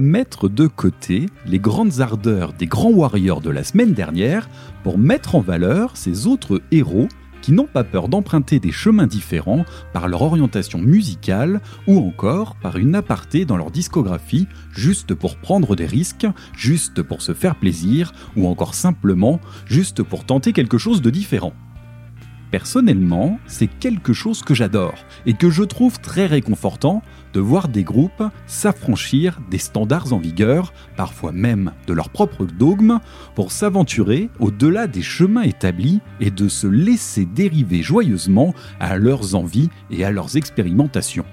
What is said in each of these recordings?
mettre de côté les grandes ardeurs des grands warriors de la semaine dernière pour mettre en valeur ces autres héros qui n'ont pas peur d'emprunter des chemins différents par leur orientation musicale ou encore par une aparté dans leur discographie juste pour prendre des risques, juste pour se faire plaisir ou encore simplement juste pour tenter quelque chose de différent. Personnellement, c'est quelque chose que j'adore et que je trouve très réconfortant de voir des groupes s'affranchir des standards en vigueur, parfois même de leur propre dogme, pour s'aventurer au-delà des chemins établis et de se laisser dériver joyeusement à leurs envies et à leurs expérimentations.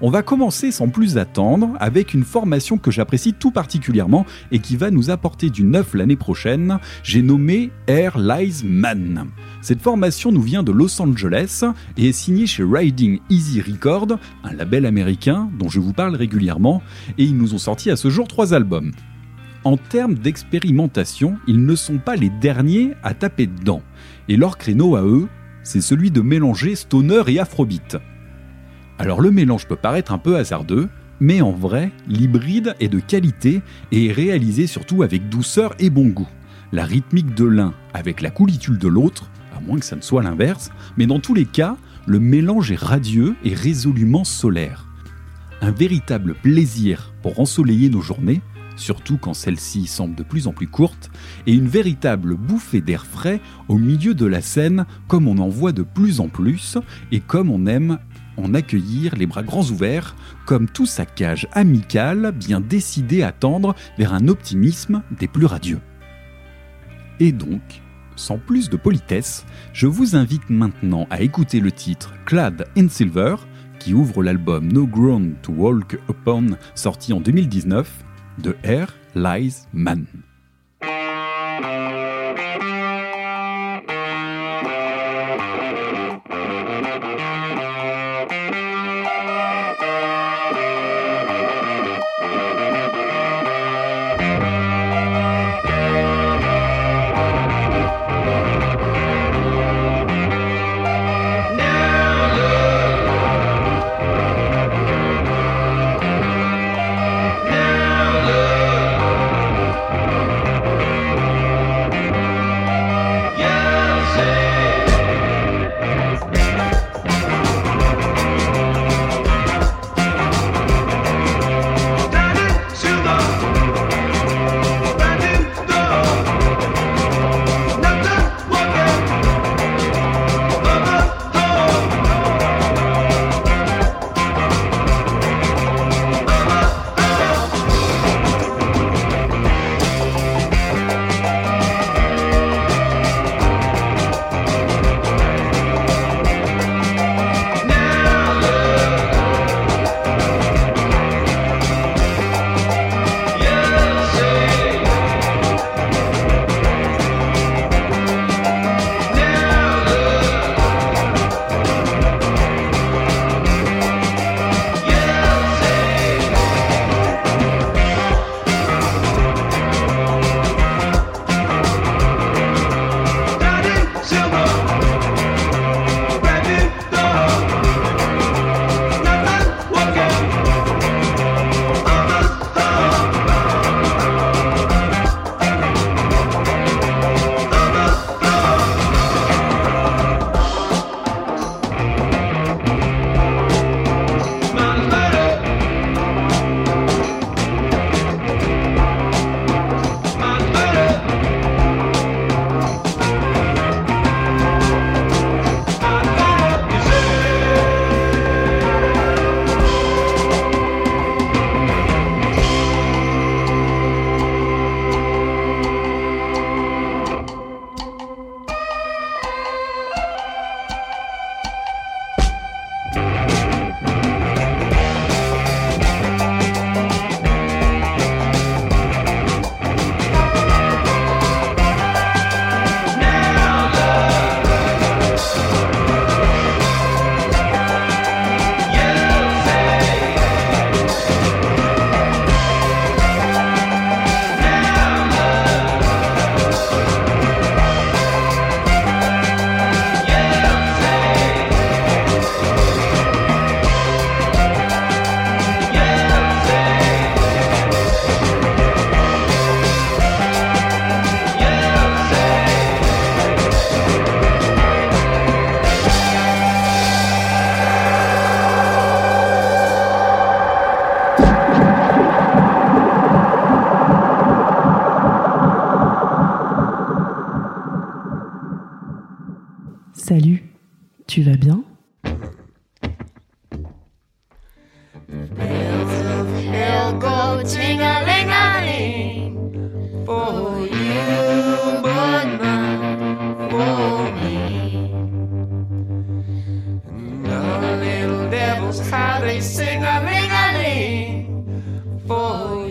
On va commencer sans plus attendre avec une formation que j'apprécie tout particulièrement et qui va nous apporter du neuf l'année prochaine. J'ai nommé Air Lies Man. Cette formation nous vient de Los Angeles et est signée chez Riding Easy Record, un label américain dont je vous parle régulièrement, et ils nous ont sorti à ce jour trois albums. En termes d'expérimentation, ils ne sont pas les derniers à taper dedans, et leur créneau à eux, c'est celui de mélanger stoner et afrobeat. Alors le mélange peut paraître un peu hasardeux, mais en vrai, l'hybride est de qualité et est réalisé surtout avec douceur et bon goût. La rythmique de l'un avec la coulitule de l'autre, à moins que ça ne soit l'inverse, mais dans tous les cas, le mélange est radieux et résolument solaire. Un véritable plaisir pour ensoleiller nos journées, surtout quand celles-ci semblent de plus en plus courtes, et une véritable bouffée d'air frais au milieu de la scène comme on en voit de plus en plus et comme on aime en accueillir les bras grands ouverts, comme tout saccage amical bien décidé à tendre vers un optimisme des plus radieux. Et donc, sans plus de politesse, je vous invite maintenant à écouter le titre Clad in Silver, qui ouvre l'album No Ground to Walk Upon, sorti en 2019, de Air Lies Man. How they sing a ring a ling for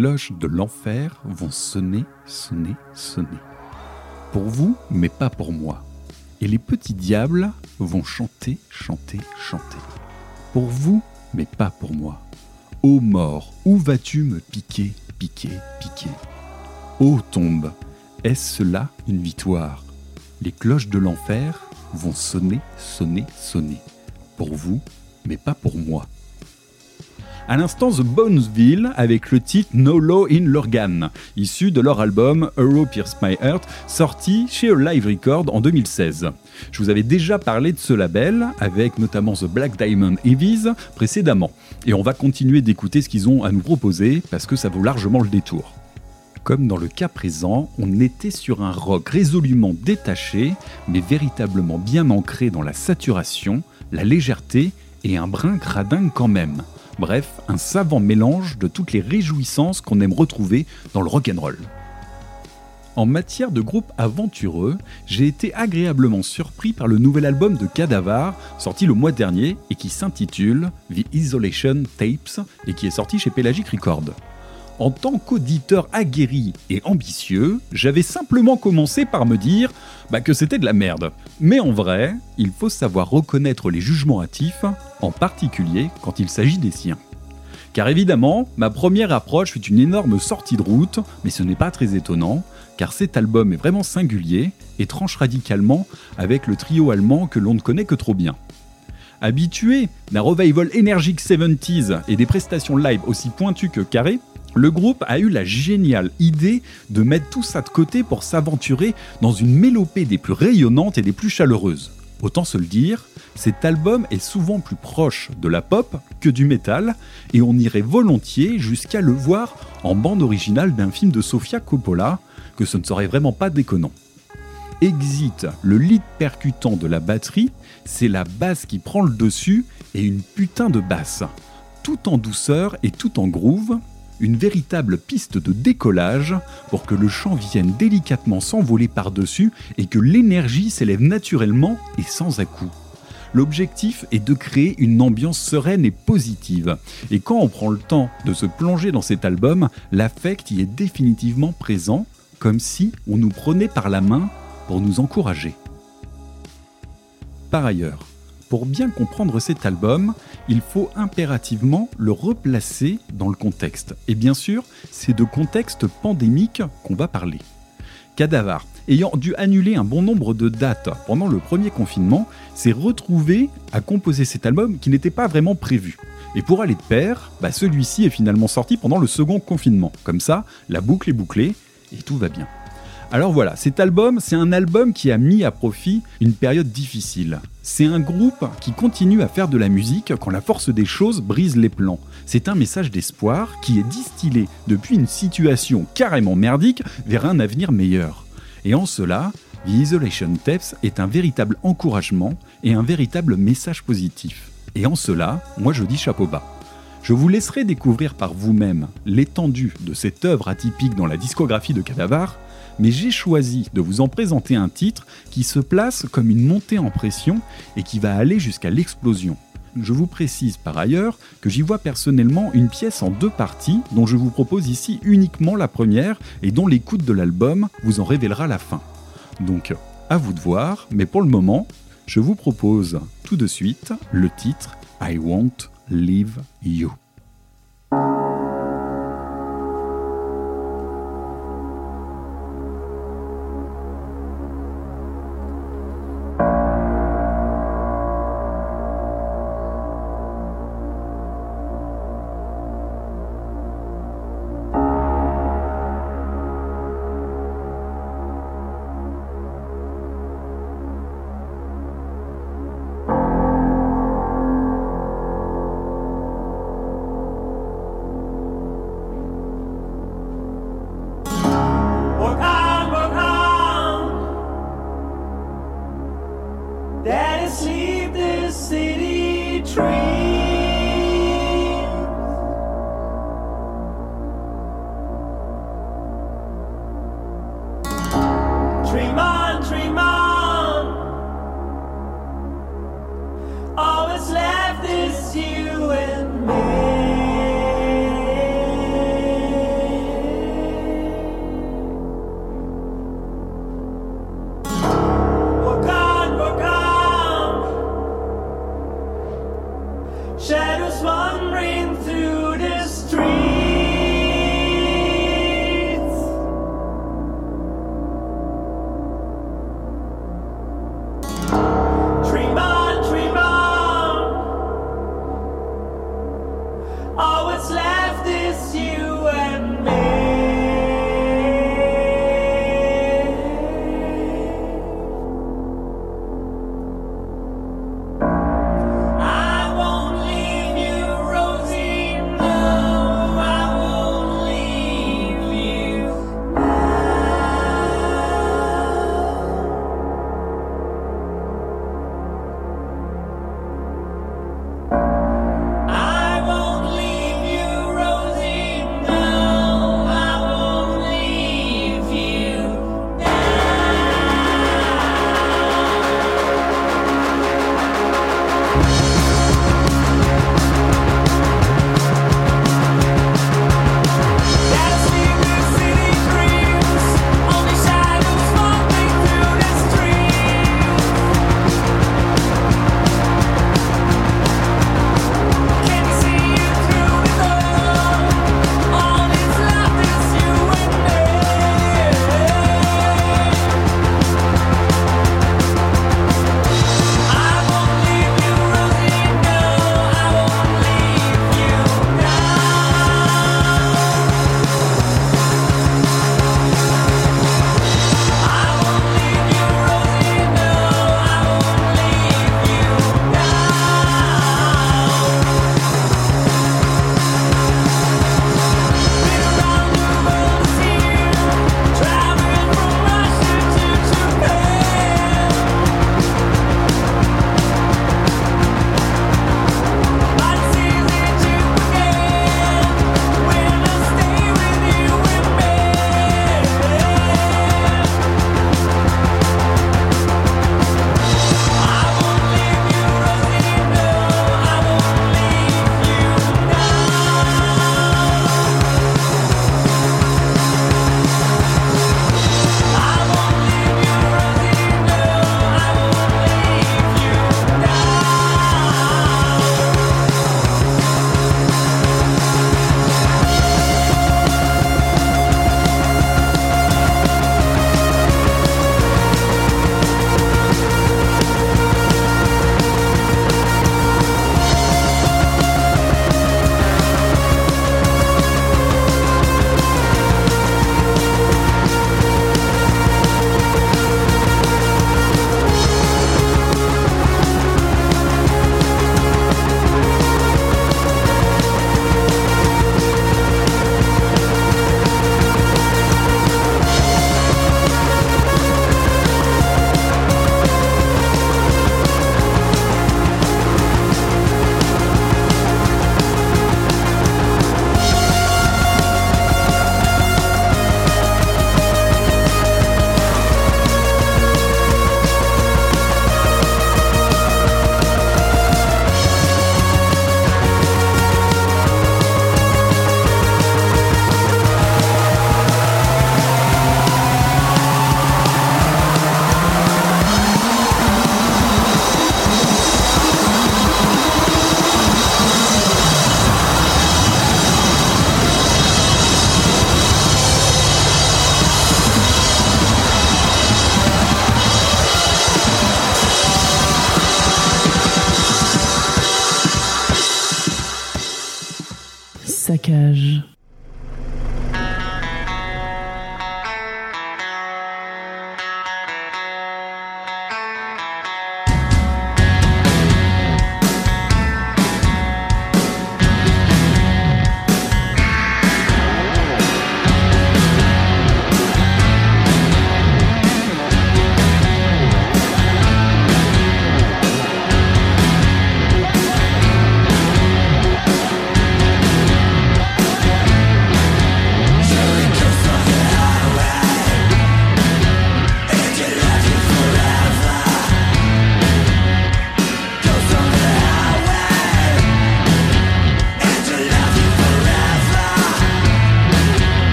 cloches de l'enfer vont sonner, sonner, sonner. Pour vous, mais pas pour moi. Et les petits diables vont chanter, chanter, chanter. Pour vous, mais pas pour moi. Ô mort, où vas-tu me piquer, piquer, piquer? Ô tombe, est-ce cela une victoire? Les cloches de l'enfer vont sonner, sonner, sonner. Pour vous, mais pas pour moi. À l'instant, The Bonesville avec le titre No Law in Lurgan, issu de leur album Euro Pierce My Heart, sorti chez Live Record en 2016. Je vous avais déjà parlé de ce label, avec notamment The Black Diamond Heavies précédemment. Et on va continuer d'écouter ce qu'ils ont à nous proposer, parce que ça vaut largement le détour. Comme dans le cas présent, on était sur un rock résolument détaché, mais véritablement bien ancré dans la saturation, la légèreté et un brin gradin quand même. Bref, un savant mélange de toutes les réjouissances qu'on aime retrouver dans le rock'n'roll. En matière de groupe aventureux, j'ai été agréablement surpris par le nouvel album de Cadavar, sorti le mois dernier et qui s'intitule The Isolation Tapes et qui est sorti chez Pelagic Records. En tant qu'auditeur aguerri et ambitieux, j'avais simplement commencé par me dire bah, que c'était de la merde. Mais en vrai, il faut savoir reconnaître les jugements hâtifs, en particulier quand il s'agit des siens. Car évidemment, ma première approche fut une énorme sortie de route, mais ce n'est pas très étonnant, car cet album est vraiment singulier et tranche radicalement avec le trio allemand que l'on ne connaît que trop bien. Habitué d'un revival énergique 70s et des prestations live aussi pointues que carrées, le groupe a eu la géniale idée de mettre tout ça de côté pour s'aventurer dans une mélopée des plus rayonnantes et des plus chaleureuses. Autant se le dire, cet album est souvent plus proche de la pop que du métal, et on irait volontiers jusqu'à le voir en bande originale d'un film de Sofia Coppola, que ce ne serait vraiment pas déconnant. Exit, le lead percutant de la batterie, c'est la basse qui prend le dessus et une putain de basse. Tout en douceur et tout en groove, une véritable piste de décollage pour que le chant vienne délicatement s'envoler par-dessus et que l'énergie s'élève naturellement et sans à-coup. L'objectif est de créer une ambiance sereine et positive. Et quand on prend le temps de se plonger dans cet album, l'affect y est définitivement présent, comme si on nous prenait par la main pour nous encourager. Par ailleurs, pour bien comprendre cet album, il faut impérativement le replacer dans le contexte. Et bien sûr, c'est de contexte pandémique qu'on va parler. Cadavar, ayant dû annuler un bon nombre de dates pendant le premier confinement, s'est retrouvé à composer cet album qui n'était pas vraiment prévu. Et pour aller de pair, bah celui-ci est finalement sorti pendant le second confinement. Comme ça, la boucle est bouclée et tout va bien. Alors voilà, cet album, c'est un album qui a mis à profit une période difficile. C'est un groupe qui continue à faire de la musique quand la force des choses brise les plans. C'est un message d'espoir qui est distillé depuis une situation carrément merdique vers un avenir meilleur. Et en cela, The Isolation Tapes est un véritable encouragement et un véritable message positif. Et en cela, moi je dis chapeau bas. Je vous laisserai découvrir par vous-même l'étendue de cette œuvre atypique dans la discographie de Cadavar, mais j'ai choisi de vous en présenter un titre qui se place comme une montée en pression et qui va aller jusqu'à l'explosion. Je vous précise par ailleurs que j'y vois personnellement une pièce en deux parties dont je vous propose ici uniquement la première et dont l'écoute de l'album vous en révélera la fin. Donc à vous de voir, mais pour le moment, je vous propose tout de suite le titre I Won't Leave You. sleepless city train.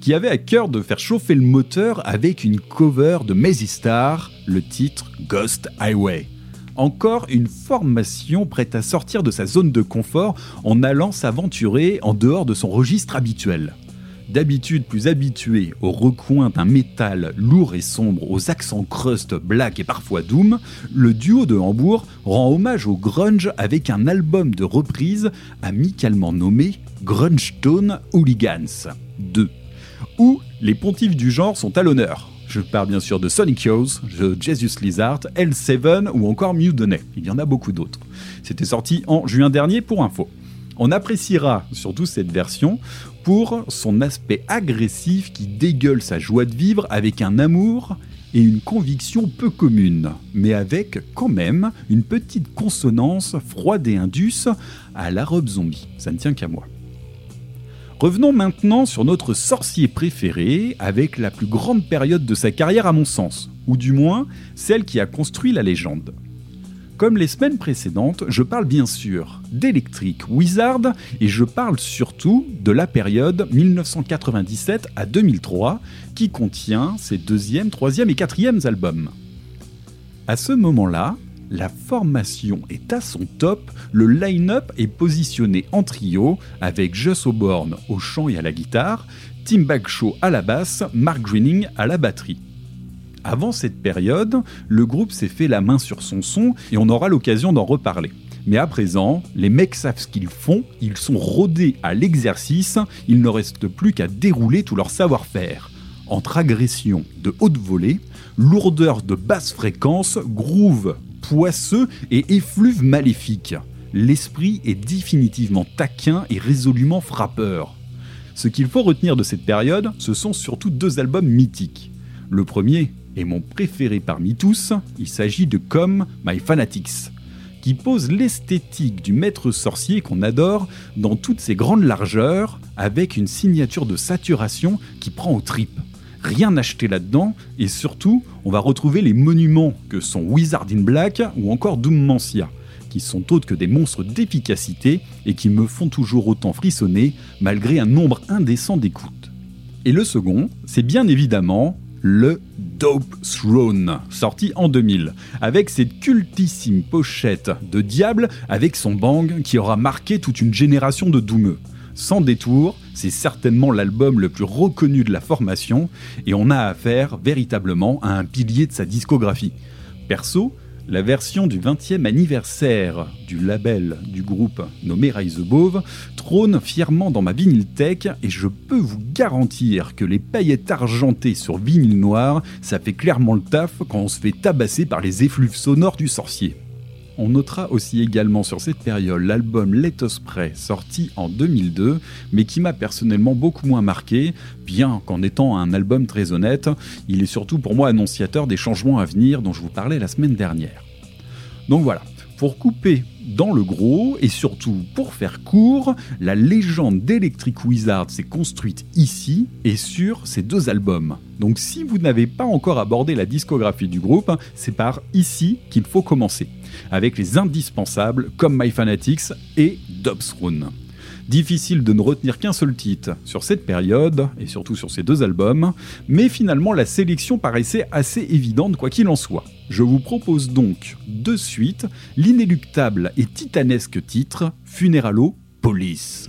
Qui avait à cœur de faire chauffer le moteur avec une cover de Mazy Star, le titre Ghost Highway. Encore une formation prête à sortir de sa zone de confort en allant s'aventurer en dehors de son registre habituel. D'habitude plus habitué au recoin d'un métal lourd et sombre aux accents crust, black et parfois doom, le duo de Hambourg rend hommage au grunge avec un album de reprise amicalement nommé Grunge Tone Hooligans 2, où les pontifs du genre sont à l'honneur. Je parle bien sûr de Sonic Youth, de Jesus Lizard, L7 ou encore Mudhoney. Il y en a beaucoup d'autres. C'était sorti en juin dernier pour info. On appréciera surtout cette version pour son aspect agressif qui dégueule sa joie de vivre avec un amour et une conviction peu commune, mais avec quand même une petite consonance froide et indus à la robe zombie. Ça ne tient qu'à moi. Revenons maintenant sur notre sorcier préféré avec la plus grande période de sa carrière à mon sens, ou du moins celle qui a construit la légende. Comme les semaines précédentes, je parle bien sûr d'Electric Wizard et je parle surtout de la période 1997 à 2003 qui contient ses deuxième, troisième et quatrième albums. À ce moment-là, La formation est à son top, le line-up est positionné en trio avec Joss O'Born au chant et à la guitare, Tim Bagshaw à la basse, Mark Greening à la batterie. Avant cette période, le groupe s'est fait la main sur son son et on aura l'occasion d'en reparler. Mais à présent, les mecs savent ce qu'ils font, ils sont rodés à l'exercice, il ne reste plus qu'à dérouler tout leur savoir-faire. Entre agression de haute volée, lourdeur de basse fréquence, groove poisseux et effluve maléfique. L'esprit est définitivement taquin et résolument frappeur. Ce qu'il faut retenir de cette période, ce sont surtout deux albums mythiques. Le premier est mon préféré parmi tous, il s'agit de Come My Fanatics, qui pose l'esthétique du maître sorcier qu'on adore dans toutes ses grandes largeurs, avec une signature de saturation qui prend aux tripes rien acheté là-dedans, et surtout, on va retrouver les monuments que sont Wizard in Black ou encore Doom Mancia, qui sont autres que des monstres d'efficacité et qui me font toujours autant frissonner malgré un nombre indécent d'écoutes. Et le second, c'est bien évidemment le Dope Throne, sorti en 2000, avec cette cultissime pochette de diable avec son bang qui aura marqué toute une génération de doumeux. Sans détour, c'est certainement l'album le plus reconnu de la formation et on a affaire véritablement à un pilier de sa discographie. Perso, la version du 20e anniversaire du label du groupe nommé Rise Above trône fièrement dans ma vinyle tech et je peux vous garantir que les paillettes argentées sur vinyle noir, ça fait clairement le taf quand on se fait tabasser par les effluves sonores du sorcier. On notera aussi également sur cette période l'album Let Us Pray, sorti en 2002, mais qui m'a personnellement beaucoup moins marqué, bien qu'en étant un album très honnête, il est surtout pour moi annonciateur des changements à venir dont je vous parlais la semaine dernière. Donc voilà, pour couper dans le gros et surtout pour faire court, la légende d'Electric Wizard s'est construite ici et sur ces deux albums. Donc si vous n'avez pas encore abordé la discographie du groupe, c'est par ici qu'il faut commencer, avec les indispensables comme My Fanatics et Throne. Difficile de ne retenir qu'un seul titre sur cette période, et surtout sur ces deux albums, mais finalement la sélection paraissait assez évidente quoi qu'il en soit. Je vous propose donc de suite l'inéluctable et titanesque titre Funeralo Police.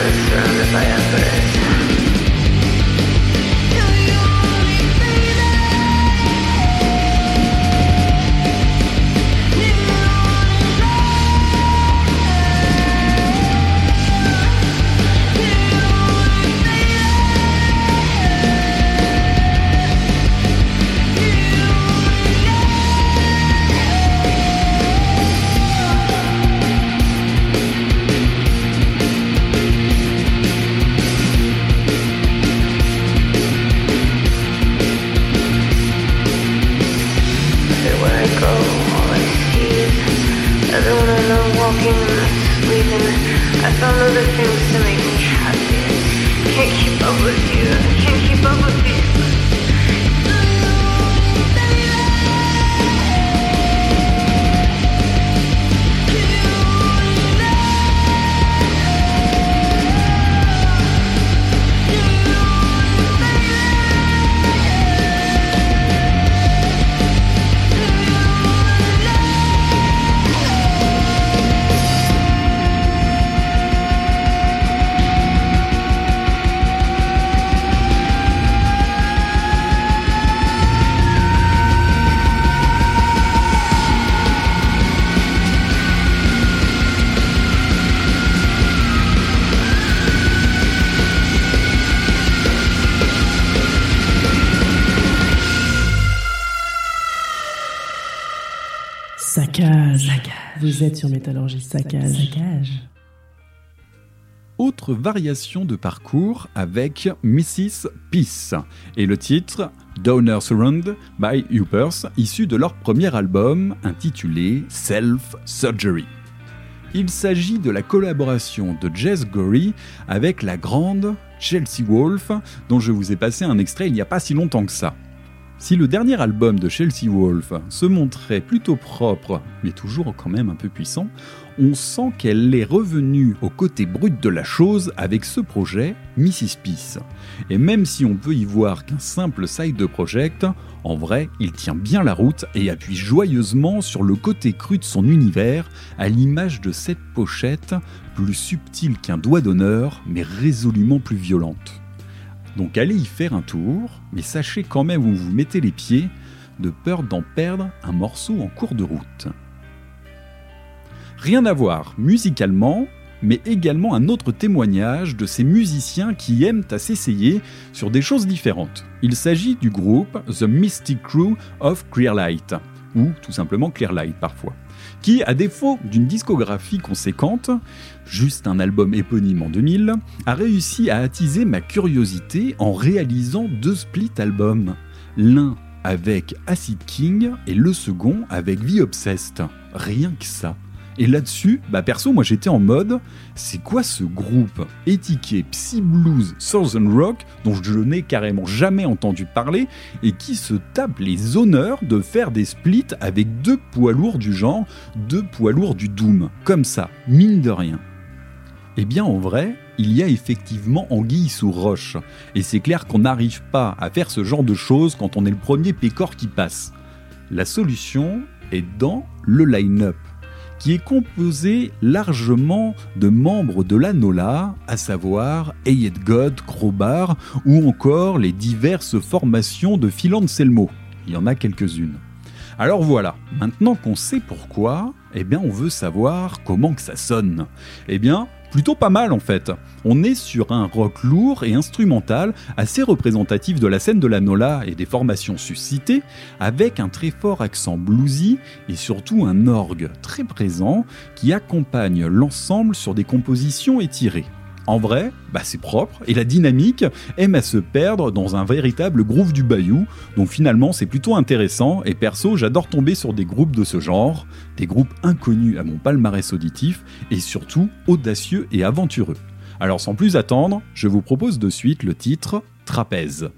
And surrounded by embers. Vous êtes sur Métallurgie Saccage. Autre variation de parcours avec Mrs. Peace et le titre Downer Surround by Hoopers, issu de leur premier album intitulé Self Surgery. Il s'agit de la collaboration de Jess Gorey avec la grande Chelsea Wolfe, dont je vous ai passé un extrait il n'y a pas si longtemps que ça. Si le dernier album de Chelsea Wolfe se montrait plutôt propre, mais toujours quand même un peu puissant, on sent qu'elle est revenue au côté brut de la chose avec ce projet, Mrs. Peace. Et même si on peut y voir qu'un simple side project, en vrai, il tient bien la route et appuie joyeusement sur le côté cru de son univers, à l'image de cette pochette, plus subtile qu'un doigt d'honneur, mais résolument plus violente. Donc allez y faire un tour, mais sachez quand même où vous mettez les pieds, de peur d'en perdre un morceau en cours de route. Rien à voir musicalement, mais également un autre témoignage de ces musiciens qui aiment à s'essayer sur des choses différentes. Il s'agit du groupe The Mystic Crew of Clearlight, ou tout simplement Clearlight parfois, qui, à défaut d'une discographie conséquente, juste un album éponyme en 2000, a réussi à attiser ma curiosité en réalisant deux split albums. L'un avec Acid King et le second avec The Obsessed. Rien que ça. Et là-dessus, bah perso, moi j'étais en mode, c'est quoi ce groupe étiqué Psy Blues Southern Rock dont je n'ai carrément jamais entendu parler et qui se tape les honneurs de faire des splits avec deux poids lourds du genre, deux poids lourds du Doom, comme ça, mine de rien. Eh bien en vrai, il y a effectivement anguille sous roche, et c'est clair qu'on n'arrive pas à faire ce genre de choses quand on est le premier pécor qui passe. La solution est dans le line-up qui est composé largement de membres de la NOLA, à savoir Ayed God, Crowbar ou encore les diverses formations de Phil Anselmo. Il y en a quelques-unes. Alors voilà, maintenant qu'on sait pourquoi, eh bien on veut savoir comment que ça sonne. Eh bien, plutôt pas mal en fait. On est sur un rock lourd et instrumental assez représentatif de la scène de la Nola et des formations suscitées, avec un très fort accent bluesy et surtout un orgue très présent qui accompagne l'ensemble sur des compositions étirées. En vrai, bah c'est propre et la dynamique aime à se perdre dans un véritable groove du bayou, donc finalement c'est plutôt intéressant et perso j'adore tomber sur des groupes de ce genre, des groupes inconnus à mon palmarès auditif et surtout audacieux et aventureux. Alors sans plus attendre, je vous propose de suite le titre Trapèze.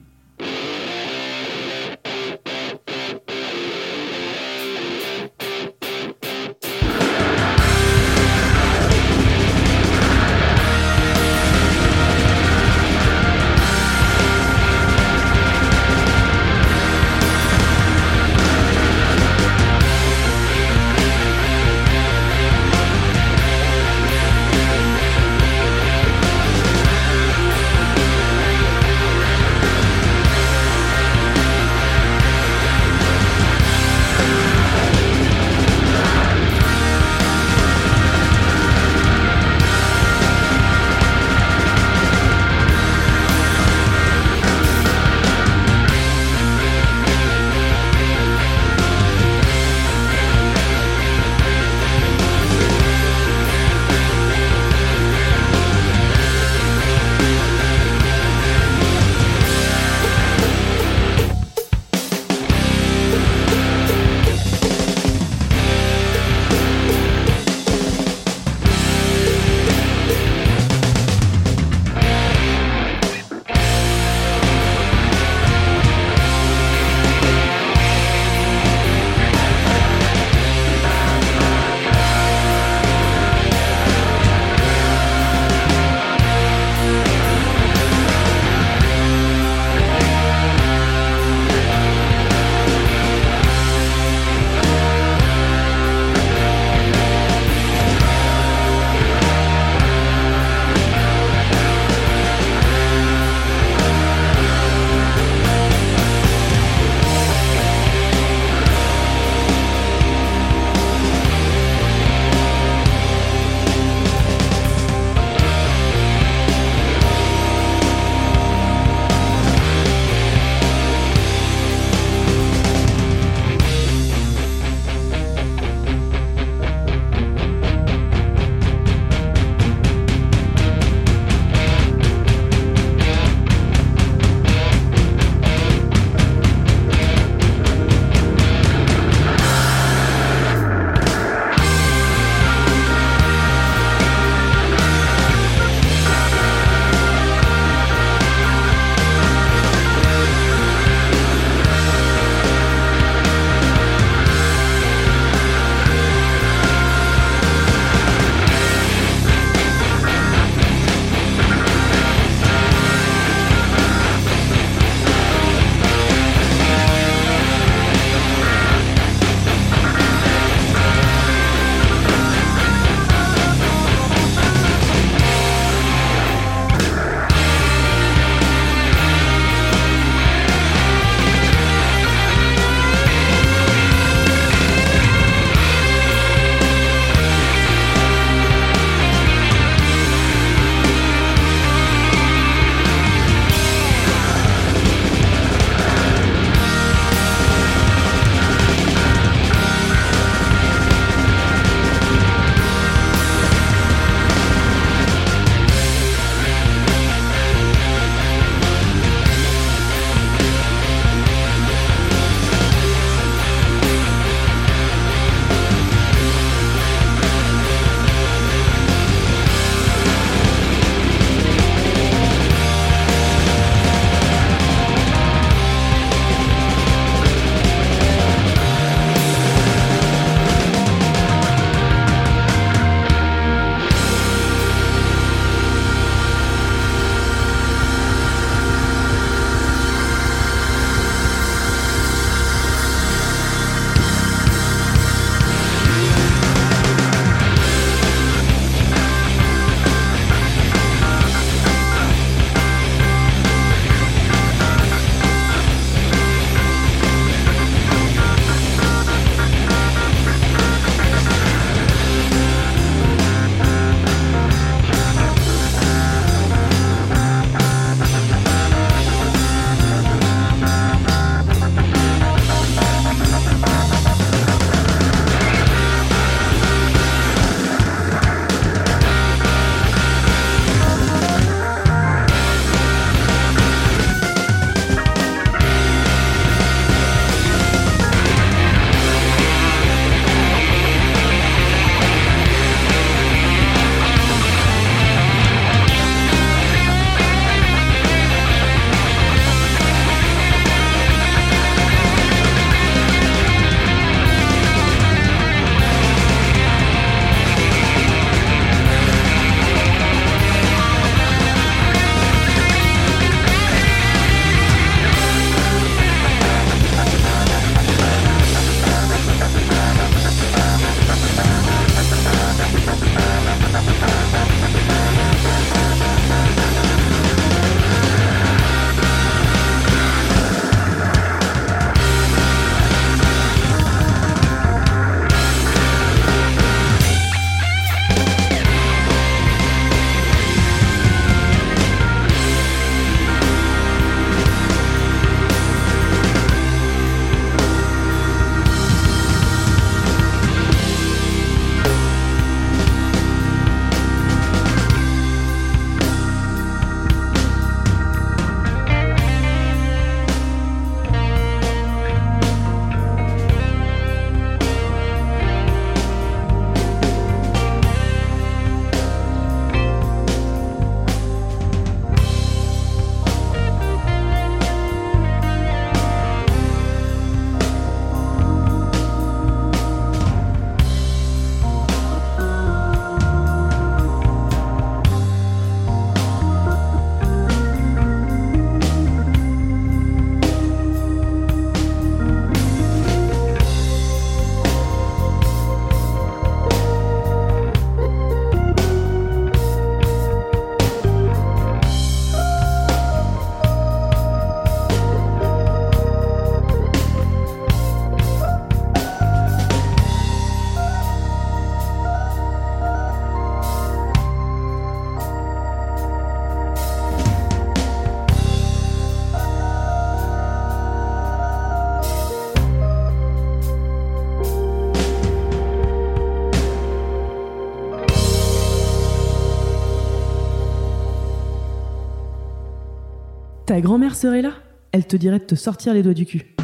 Ta grand-mère serait là? Elle te dirait de te sortir les doigts du cul.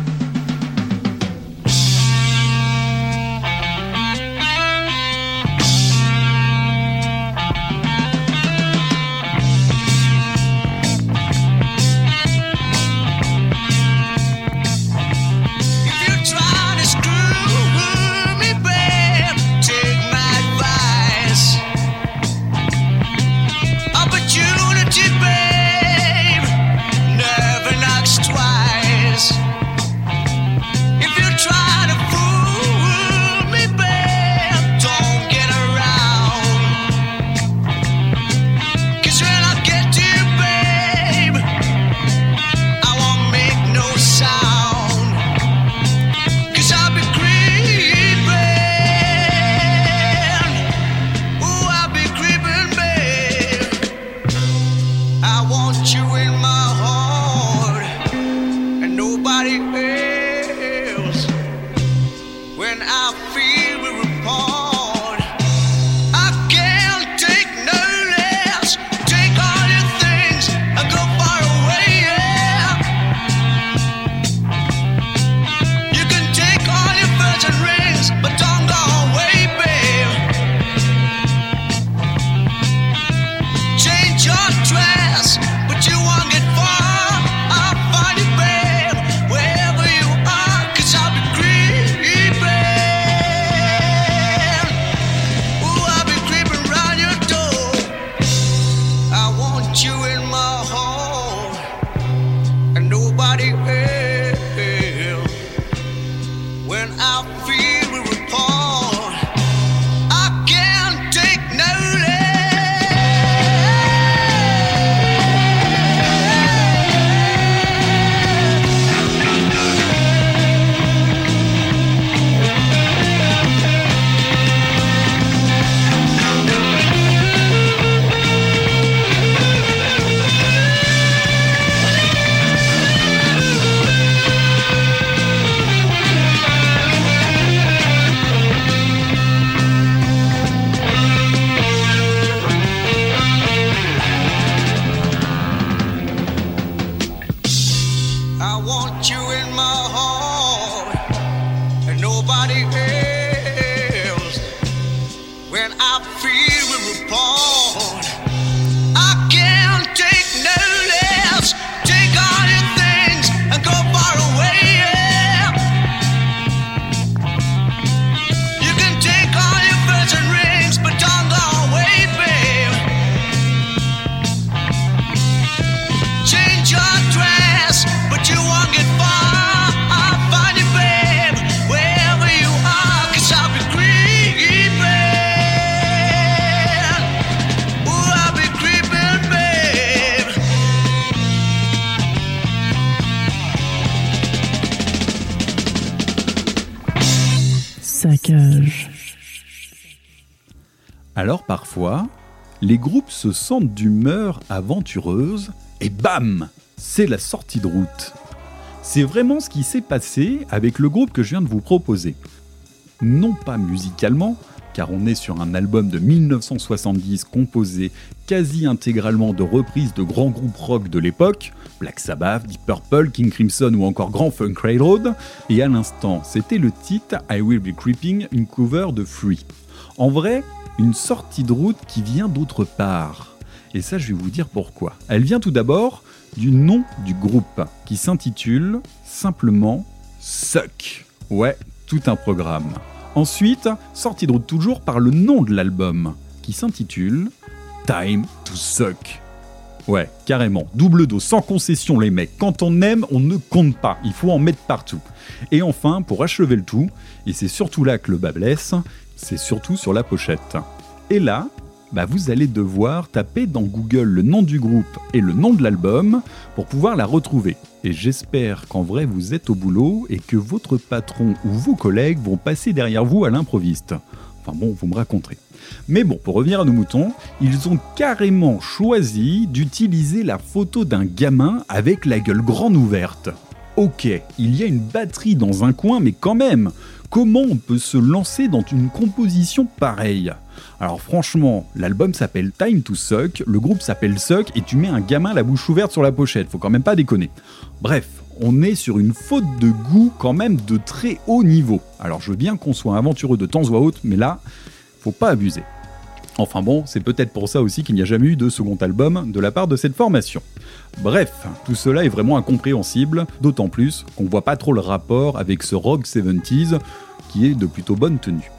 Alors parfois, les groupes se sentent d'humeur aventureuse et bam C'est la sortie de route. C'est vraiment ce qui s'est passé avec le groupe que je viens de vous proposer. Non pas musicalement, car on est sur un album de 1970 composé quasi intégralement de reprises de grands groupes rock de l'époque, Black Sabbath, Deep Purple, King Crimson ou encore Grand Funk Railroad, et à l'instant, c'était le titre I Will Be Creeping, une cover de Free. En vrai, une sortie de route qui vient d'autre part. Et ça, je vais vous dire pourquoi. Elle vient tout d'abord du nom du groupe, qui s'intitule simplement Suck. Ouais, tout un programme. Ensuite, sortie de route toujours par le nom de l'album, qui s'intitule Time to Suck. Ouais, carrément. Double dos, sans concession, les mecs. Quand on aime, on ne compte pas. Il faut en mettre partout. Et enfin, pour achever le tout, et c'est surtout là que le bas blesse, c'est surtout sur la pochette. Et là, bah vous allez devoir taper dans Google le nom du groupe et le nom de l'album pour pouvoir la retrouver. Et j'espère qu'en vrai vous êtes au boulot et que votre patron ou vos collègues vont passer derrière vous à l'improviste. Enfin bon, vous me raconterez. Mais bon, pour revenir à nos moutons, ils ont carrément choisi d'utiliser la photo d'un gamin avec la gueule grande ouverte. Ok, il y a une batterie dans un coin, mais quand même, comment on peut se lancer dans une composition pareille Alors franchement, l'album s'appelle Time to Suck, le groupe s'appelle Suck et tu mets un gamin la bouche ouverte sur la pochette, faut quand même pas déconner. Bref, on est sur une faute de goût quand même de très haut niveau. Alors je veux bien qu'on soit aventureux de temps ou à autre, mais là, faut pas abuser. Enfin bon, c'est peut-être pour ça aussi qu'il n'y a jamais eu de second album de la part de cette formation. Bref, tout cela est vraiment incompréhensible, d'autant plus qu'on voit pas trop le rapport avec ce rock 70s qui est de plutôt bonne tenue.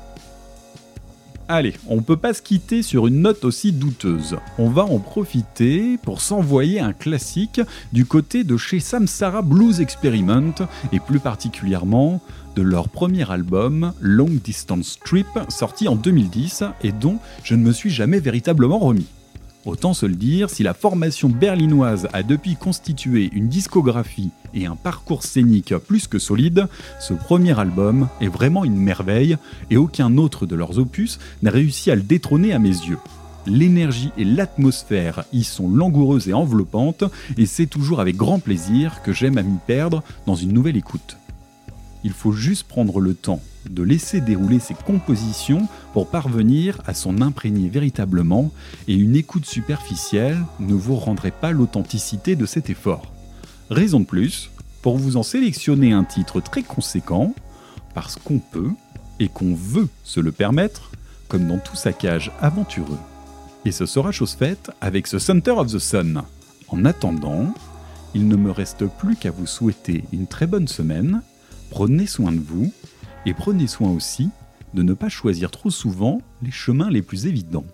Allez, on peut pas se quitter sur une note aussi douteuse. On va en profiter pour s'envoyer un classique du côté de chez Samsara Blues Experiment, et plus particulièrement de leur premier album, Long Distance Trip, sorti en 2010 et dont je ne me suis jamais véritablement remis. Autant se le dire, si la formation berlinoise a depuis constitué une discographie et un parcours scénique plus que solide, ce premier album est vraiment une merveille et aucun autre de leurs opus n'a réussi à le détrôner à mes yeux. L'énergie et l'atmosphère y sont langoureuses et enveloppantes et c'est toujours avec grand plaisir que j'aime à m'y perdre dans une nouvelle écoute. Il faut juste prendre le temps de laisser dérouler ses compositions pour parvenir à s'en imprégner véritablement, et une écoute superficielle ne vous rendrait pas l'authenticité de cet effort. Raison de plus pour vous en sélectionner un titre très conséquent, parce qu'on peut et qu'on veut se le permettre, comme dans tout saccage aventureux. Et ce sera chose faite avec ce Center of the Sun. En attendant, il ne me reste plus qu'à vous souhaiter une très bonne semaine, prenez soin de vous, et prenez soin aussi de ne pas choisir trop souvent les chemins les plus évidents.